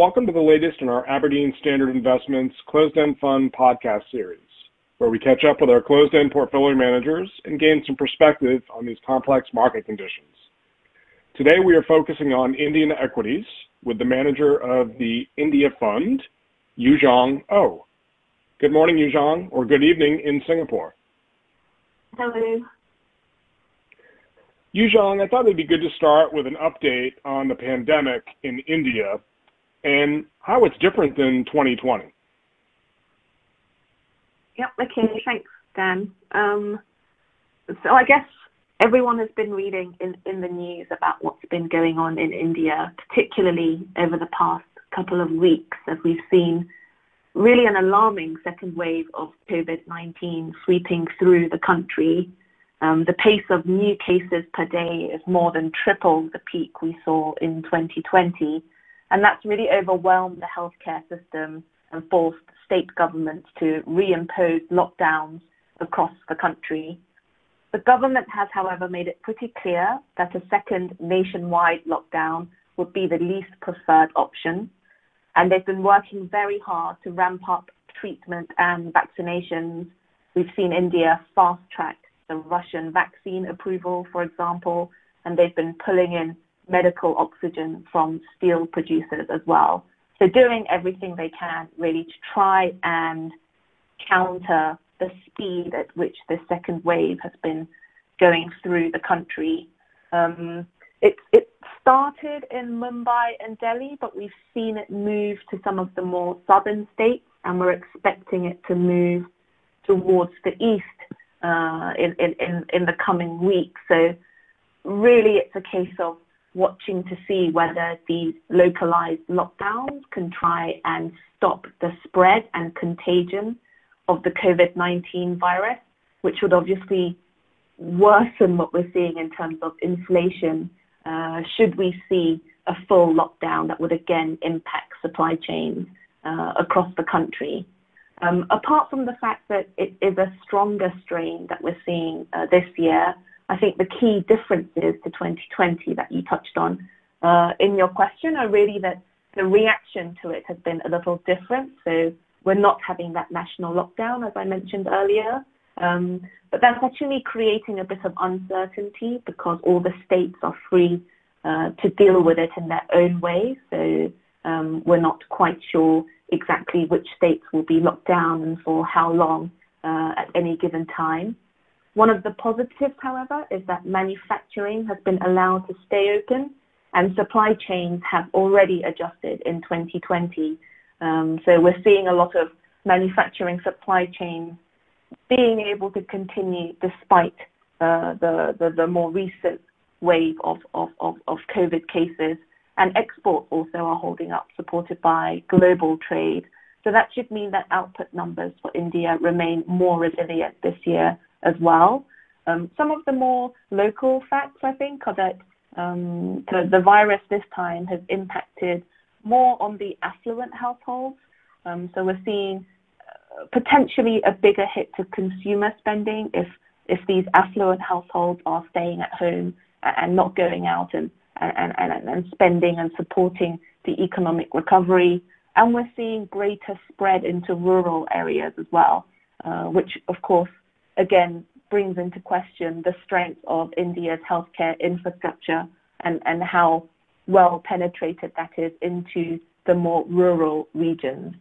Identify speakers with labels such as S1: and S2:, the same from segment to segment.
S1: Welcome to the latest in our Aberdeen Standard Investments Closed-End Fund podcast series, where we catch up with our closed-end portfolio managers and gain some perspective on these complex market conditions. Today, we are focusing on Indian equities with the manager of the India Fund, Yoojeong Oh. Good morning, Yoojeong, or good evening in Singapore.
S2: Hello.
S1: Yoojeong, I thought it'd be good to start with an update on the pandemic in India and how it's different than 2020.
S2: Yep. Okay. Thanks, Dan. Um, so I guess everyone has been reading in, in the news about what's been going on in India, particularly over the past couple of weeks, as we've seen really an alarming second wave of COVID-19 sweeping through the country. Um, the pace of new cases per day is more than triple the peak we saw in 2020. And that's really overwhelmed the healthcare system and forced state governments to reimpose lockdowns across the country. The government has, however, made it pretty clear that a second nationwide lockdown would be the least preferred option. And they've been working very hard to ramp up treatment and vaccinations. We've seen India fast track the Russian vaccine approval, for example, and they've been pulling in medical oxygen from steel producers as well. So doing everything they can really to try and counter the speed at which the second wave has been going through the country. Um, it, it started in Mumbai and Delhi, but we've seen it move to some of the more southern states, and we're expecting it to move towards the east uh, in, in, in the coming weeks. So really it's a case of watching to see whether these localized lockdowns can try and stop the spread and contagion of the COVID-19 virus, which would obviously worsen what we're seeing in terms of inflation uh, should we see a full lockdown that would again impact supply chains uh, across the country. Um, apart from the fact that it is a stronger strain that we're seeing uh, this year, I think the key differences to 2020 that you touched on uh, in your question are really that the reaction to it has been a little different. So we're not having that national lockdown, as I mentioned earlier. Um, but that's actually creating a bit of uncertainty because all the states are free uh, to deal with it in their own way. So um, we're not quite sure exactly which states will be locked down and for how long uh, at any given time. One of the positives, however, is that manufacturing has been allowed to stay open and supply chains have already adjusted in 2020. Um, so we're seeing a lot of manufacturing supply chains being able to continue despite uh, the, the, the more recent wave of, of, of, of COVID cases. And exports also are holding up, supported by global trade. So that should mean that output numbers for India remain more resilient this year as well. Um, some of the more local facts, I think, are that um, the, the, virus this time has impacted more on the affluent households. Um, so we're seeing uh, potentially a bigger hit to consumer spending if if these affluent households are staying at home and not going out and, and, and, and spending and supporting the economic recovery. And we're seeing greater spread into rural areas as well, uh, which of course again brings into question the strength of India's healthcare infrastructure and, and how well penetrated that is into the more rural regions.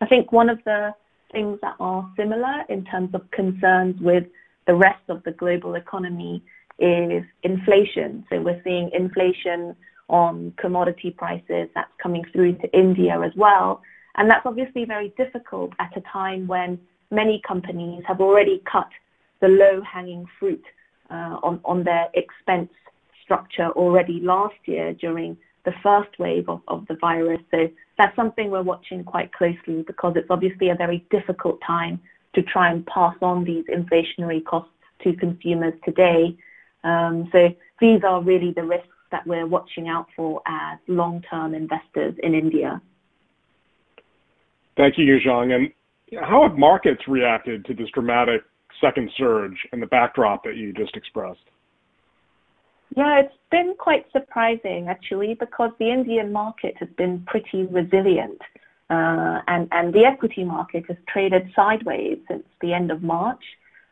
S2: I think one of the things that are similar in terms of concerns with the rest of the global economy is inflation. So we're seeing inflation on commodity prices that's coming through to India as well. And that's obviously very difficult at a time when many companies have already cut the low-hanging fruit uh, on, their expense structure already last year during the first wave of, the virus. So that's something we're watching quite closely because it's obviously a very difficult time to try and pass on these inflationary costs to consumers today. Um, so these are really the risks that we're watching out for as long-term investors in India.
S1: Thank you, Yoojeong. And how have markets reacted to this dramatic second surge and the backdrop that you just expressed?
S2: Yeah, it's been quite surprising actually because the Indian market has been pretty resilient. Uh, and, and the equity market has traded sideways since the end of March.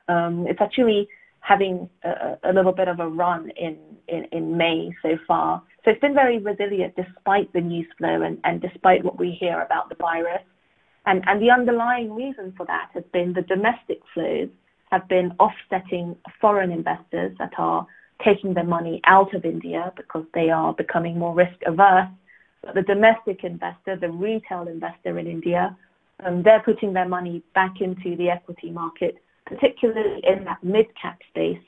S2: Um, it's actually having a, a, little bit of a run in, in, in, May so far. So it's been very resilient despite the news flow and, and despite what we hear about the virus. And, and the underlying reason for that has been the domestic flows have been offsetting foreign investors that are taking their money out of India because they are becoming more risk averse. But the domestic investor, the retail investor in India, um, they're putting their money back into the equity market, particularly in that mid-cap space.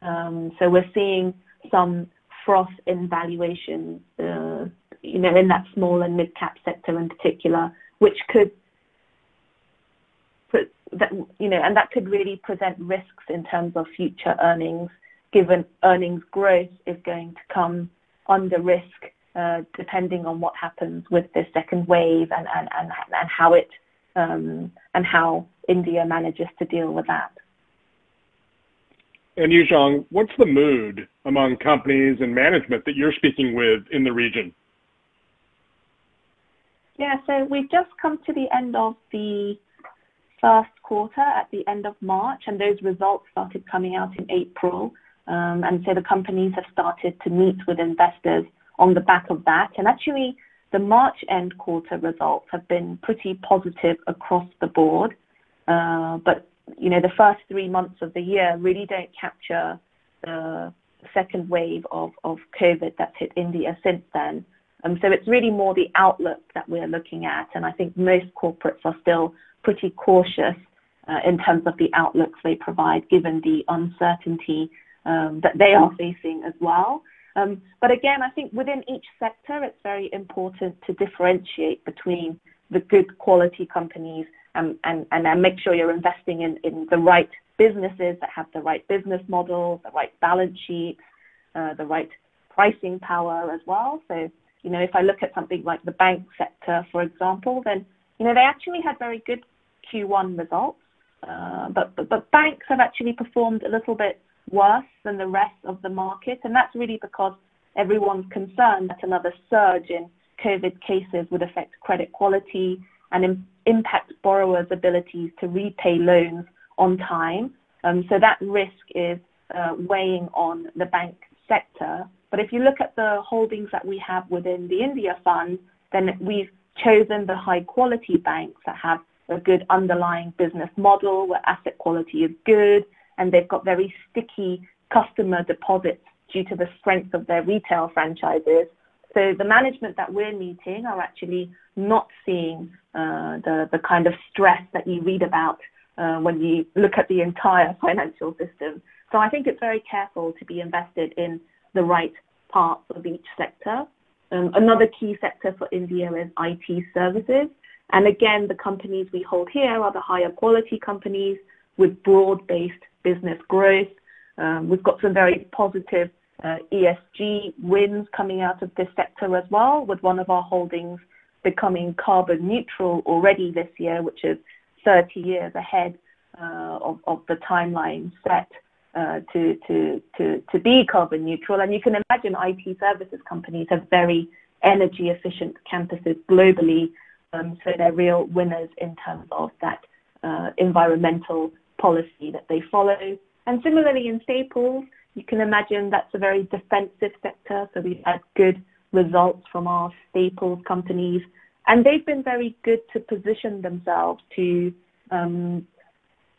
S2: Um, so we're seeing some froth in valuation, uh, you know, in that small and mid-cap sector in particular, which could that, you know, and that could really present risks in terms of future earnings given earnings growth is going to come under risk uh, depending on what happens with this second wave and, and, and, and how it um, and how India manages to deal with that.
S1: And Yoojeong, what's the mood among companies and management that you're speaking with in the region?
S2: Yeah, so we've just come to the end of the first quarter at the end of March, and those results started coming out in April. Um, and so the companies have started to meet with investors on the back of that. And actually, the March end quarter results have been pretty positive across the board. Uh, but, you know, the first three months of the year really don't capture the second wave of, COVID that's hit India since then. Um, so it's really more the outlook that we're looking at. And I think most corporates are still pretty cautious in terms of the outlooks they provide, given the uncertainty um, that they are facing as well. Um, but again, I think within each sector, it's very important to differentiate between the good quality companies and, and, and make sure you're investing in, in the right businesses that have the right business model, the right balance sheets, uh, the right pricing power as well. So, you know, if I look at something like the bank sector, for example, then, you know, they actually had very good Q1 results. Uh, but, but, but banks have actually performed a little bit worse than the rest of the market. And that's really because everyone's concerned that another surge in COVID cases would affect credit quality and Im- impact borrowers' abilities to repay loans on time. Um, so that risk is uh, weighing on the bank sector. But if you look at the holdings that we have within the India fund, then we've chosen the high quality banks that have a good underlying business model where asset quality is good and they've got very sticky customer deposits due to the strength of their retail franchises. So the management that we're meeting are actually not seeing uh, the the kind of stress that you read about uh, when you look at the entire financial system. So I think it's very careful to be invested in the right parts of each sector. Um, another key sector for India is IT services. And again, the companies we hold here are the higher quality companies with broad-based business growth. Um, we've got some very positive uh, ESG wins coming out of this sector as well, with one of our holdings becoming carbon neutral already this year, which is 30 years ahead uh, of, of the timeline set uh, to, to, to, to be carbon neutral. And you can imagine IT services companies have very energy efficient campuses globally. Um, so they're real winners in terms of that uh, environmental policy that they follow. And similarly in staples, you can imagine that's a very defensive sector. So we've had good results from our staples companies, and they've been very good to position themselves to um,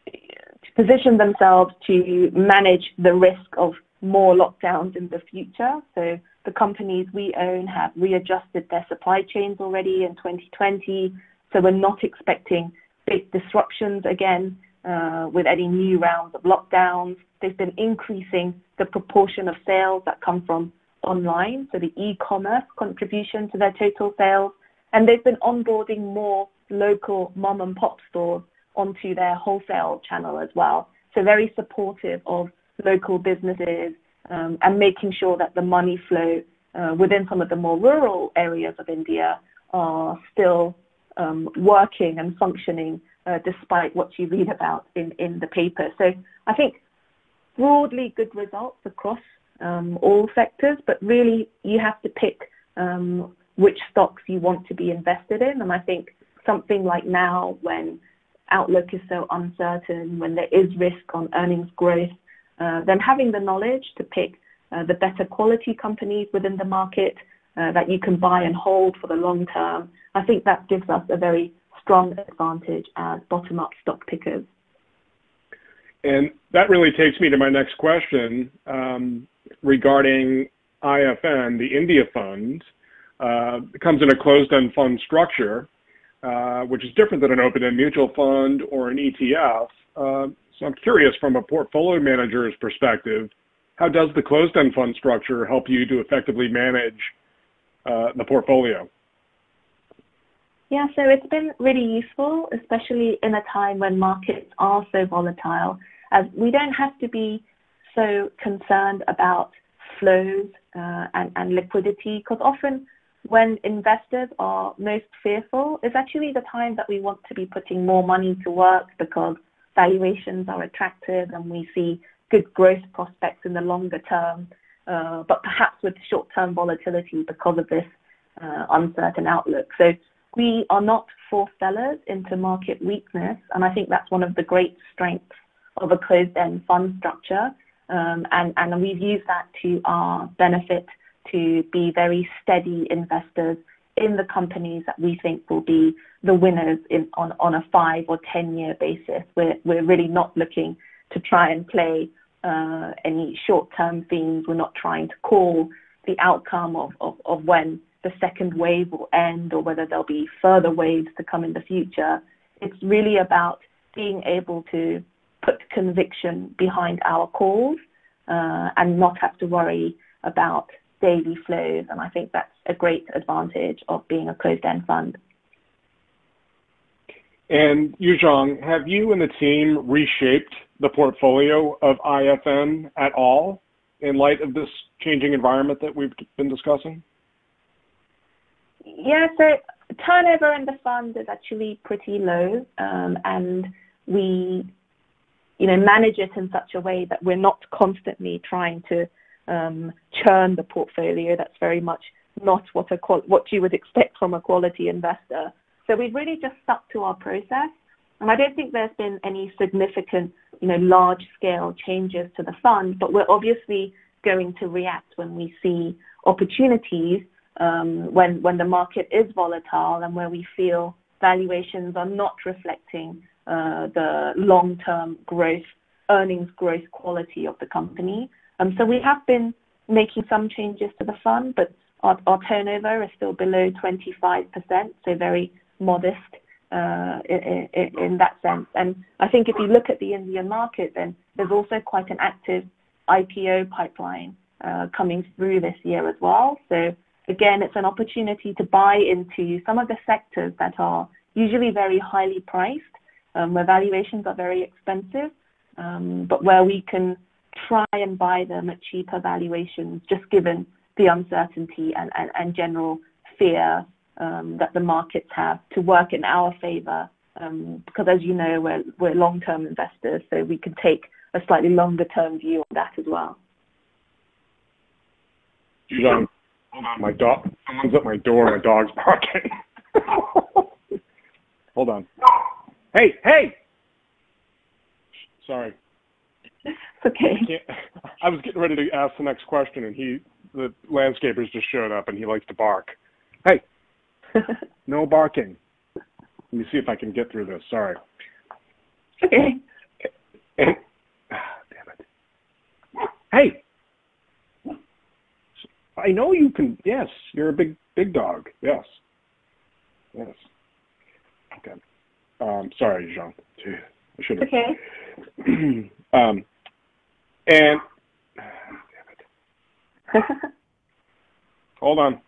S2: to position themselves to manage the risk of more lockdowns in the future. So the companies we own have readjusted their supply chains already in 2020. So we're not expecting big disruptions again uh, with any new rounds of lockdowns. They've been increasing the proportion of sales that come from online, so the e-commerce contribution to their total sales, and they've been onboarding more local mom and pop stores onto their wholesale channel as well. So very supportive of local businesses um, and making sure that the money flow uh, within some of the more rural areas of India are still um, working and functioning uh, despite what you read about in, in the paper. So I think broadly good results across um, all sectors, but really you have to pick um, which stocks you want to be invested in. And I think something like now, when outlook is so uncertain, when there is risk on earnings growth, uh, then having the knowledge to pick uh, the better quality companies within the market uh, that you can buy and hold for the long term, I think that gives us a very strong advantage as bottom-up stock pickers.
S1: And that really takes me to my next question um, regarding IFN, the India fund. Uh, comes in a closed-end fund structure, uh, which is different than an open-end mutual fund or an ETF. Uh, so I'm curious from a portfolio manager's perspective, how does the closed-end fund structure help you to effectively manage uh, the portfolio?
S2: Yeah, so it's been really useful, especially in a time when markets are so volatile, as we don't have to be so concerned about flows uh, and, and liquidity, because often when investors are most fearful, it's actually the time that we want to be putting more money to work because valuations are attractive and we see good growth prospects in the longer term. Uh, but perhaps with short-term volatility because of this uh, uncertain outlook. So we are not forced sellers into market weakness, and I think that's one of the great strengths of a closed-end fund structure. Um, and, and we've used that to our benefit to be very steady investors in the companies that we think will be the winners in, on, on a five or 10 year basis. We're, we're really not looking to try and play uh, any short term themes. We're not trying to call the outcome of, of, of when the second wave will end or whether there'll be further waves to come in the future. It's really about being able to put conviction behind our calls uh, and not have to worry about daily flows. And I think that's a great advantage of being a closed-end fund.
S1: And Yoojeong, have you and the team reshaped the portfolio of IFN at all in light of this changing environment that we've been discussing?
S2: Yeah, so turnover in the fund is actually pretty low, um, and we, you know, manage it in such a way that we're not constantly trying to um, churn the portfolio. That's very much not what a what you would expect from a quality investor. So we've really just stuck to our process, and I don't think there's been any significant, you know, large scale changes to the fund. But we're obviously going to react when we see opportunities um, when when the market is volatile and where we feel valuations are not reflecting uh, the long-term growth, earnings growth quality of the company. Um, so we have been making some changes to the fund, but our, our turnover is still below 25%, so very modest uh, in, in, that sense. And I think if you look at the Indian market, then there's also quite an active IPO pipeline uh, coming through this year as well. So again, it's an opportunity to buy into some of the sectors that are usually very highly priced, um, where valuations are very expensive, um, but where we can try and buy them at cheaper valuations, just given the uncertainty and, and, and general fear um, that the markets have to work in our favor. Um, because as you know, we're, we're long-term investors, so we can take a slightly longer-term view on that as well.
S1: John, Hold on, my dog. Someone's at my door. My dog's barking. Hold on. Hey, hey. Sorry.
S2: It's okay.
S1: I, was getting ready to ask the next question, and he, the landscapers, just showed up, and he likes to bark. Hey. no barking. Let me see if I can get through this. Sorry.
S2: Okay.
S1: And, damn it. Hey. I know you can. Yes, you're a big big dog. Yes. Yes. Okay. Um, sorry, Jean. I should
S2: have. Okay.
S1: um, and hold on.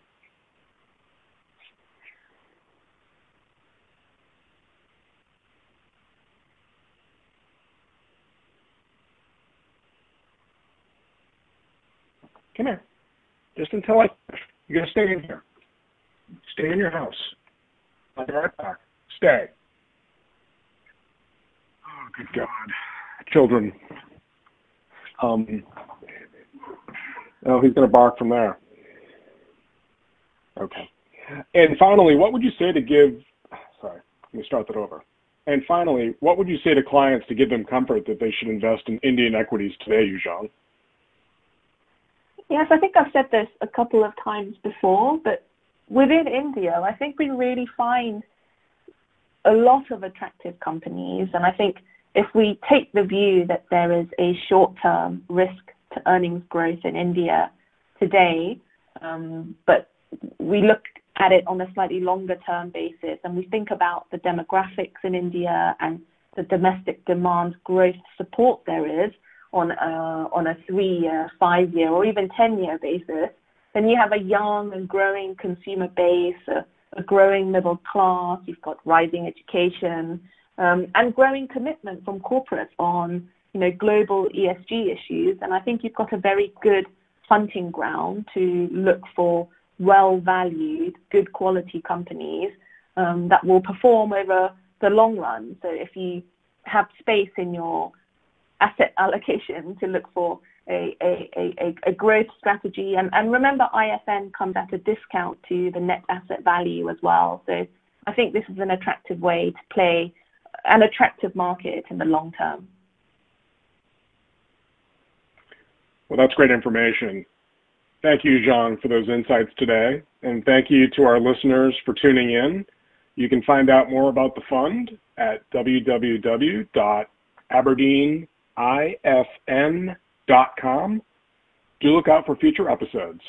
S1: Come here. Just until I, you gotta stay in here. Stay in your house. I'll be right back. Stay. Oh, good God. Children. Um, Oh, he's going to bark from there. Okay. And finally, what would you say to give, sorry, let me start that over. And finally, what would you say to clients to give them comfort that they should invest in Indian equities today, Yoojeong?
S2: Yes, I think I've said this a couple of times before, but within India, I think we really find a lot of attractive companies. And I think if we take the view that there is a short-term risk to earnings growth in India today, um, but we look at it on a slightly longer term basis and we think about the demographics in India and the domestic demand growth support there is on a, on a three-year, five-year, or even 10-year basis, then you have a young and growing consumer base, a, a growing middle class, you've got rising education, um, and growing commitment from corporates on you know global ESG issues. And I think you've got a very good hunting ground to look for well-valued, good quality companies um, that will perform over the long run. So if you have space in your asset allocation to look for a, a, a, a growth strategy. And, and remember, IFN comes at a discount to the net asset value as well. So I think this is an attractive way to play an attractive market in the long term.
S1: Well, that's great information. Thank you, Jean, for those insights today. And thank you to our listeners for tuning in. You can find out more about the fund at www.aberdeenifn.com. Do look out for future episodes.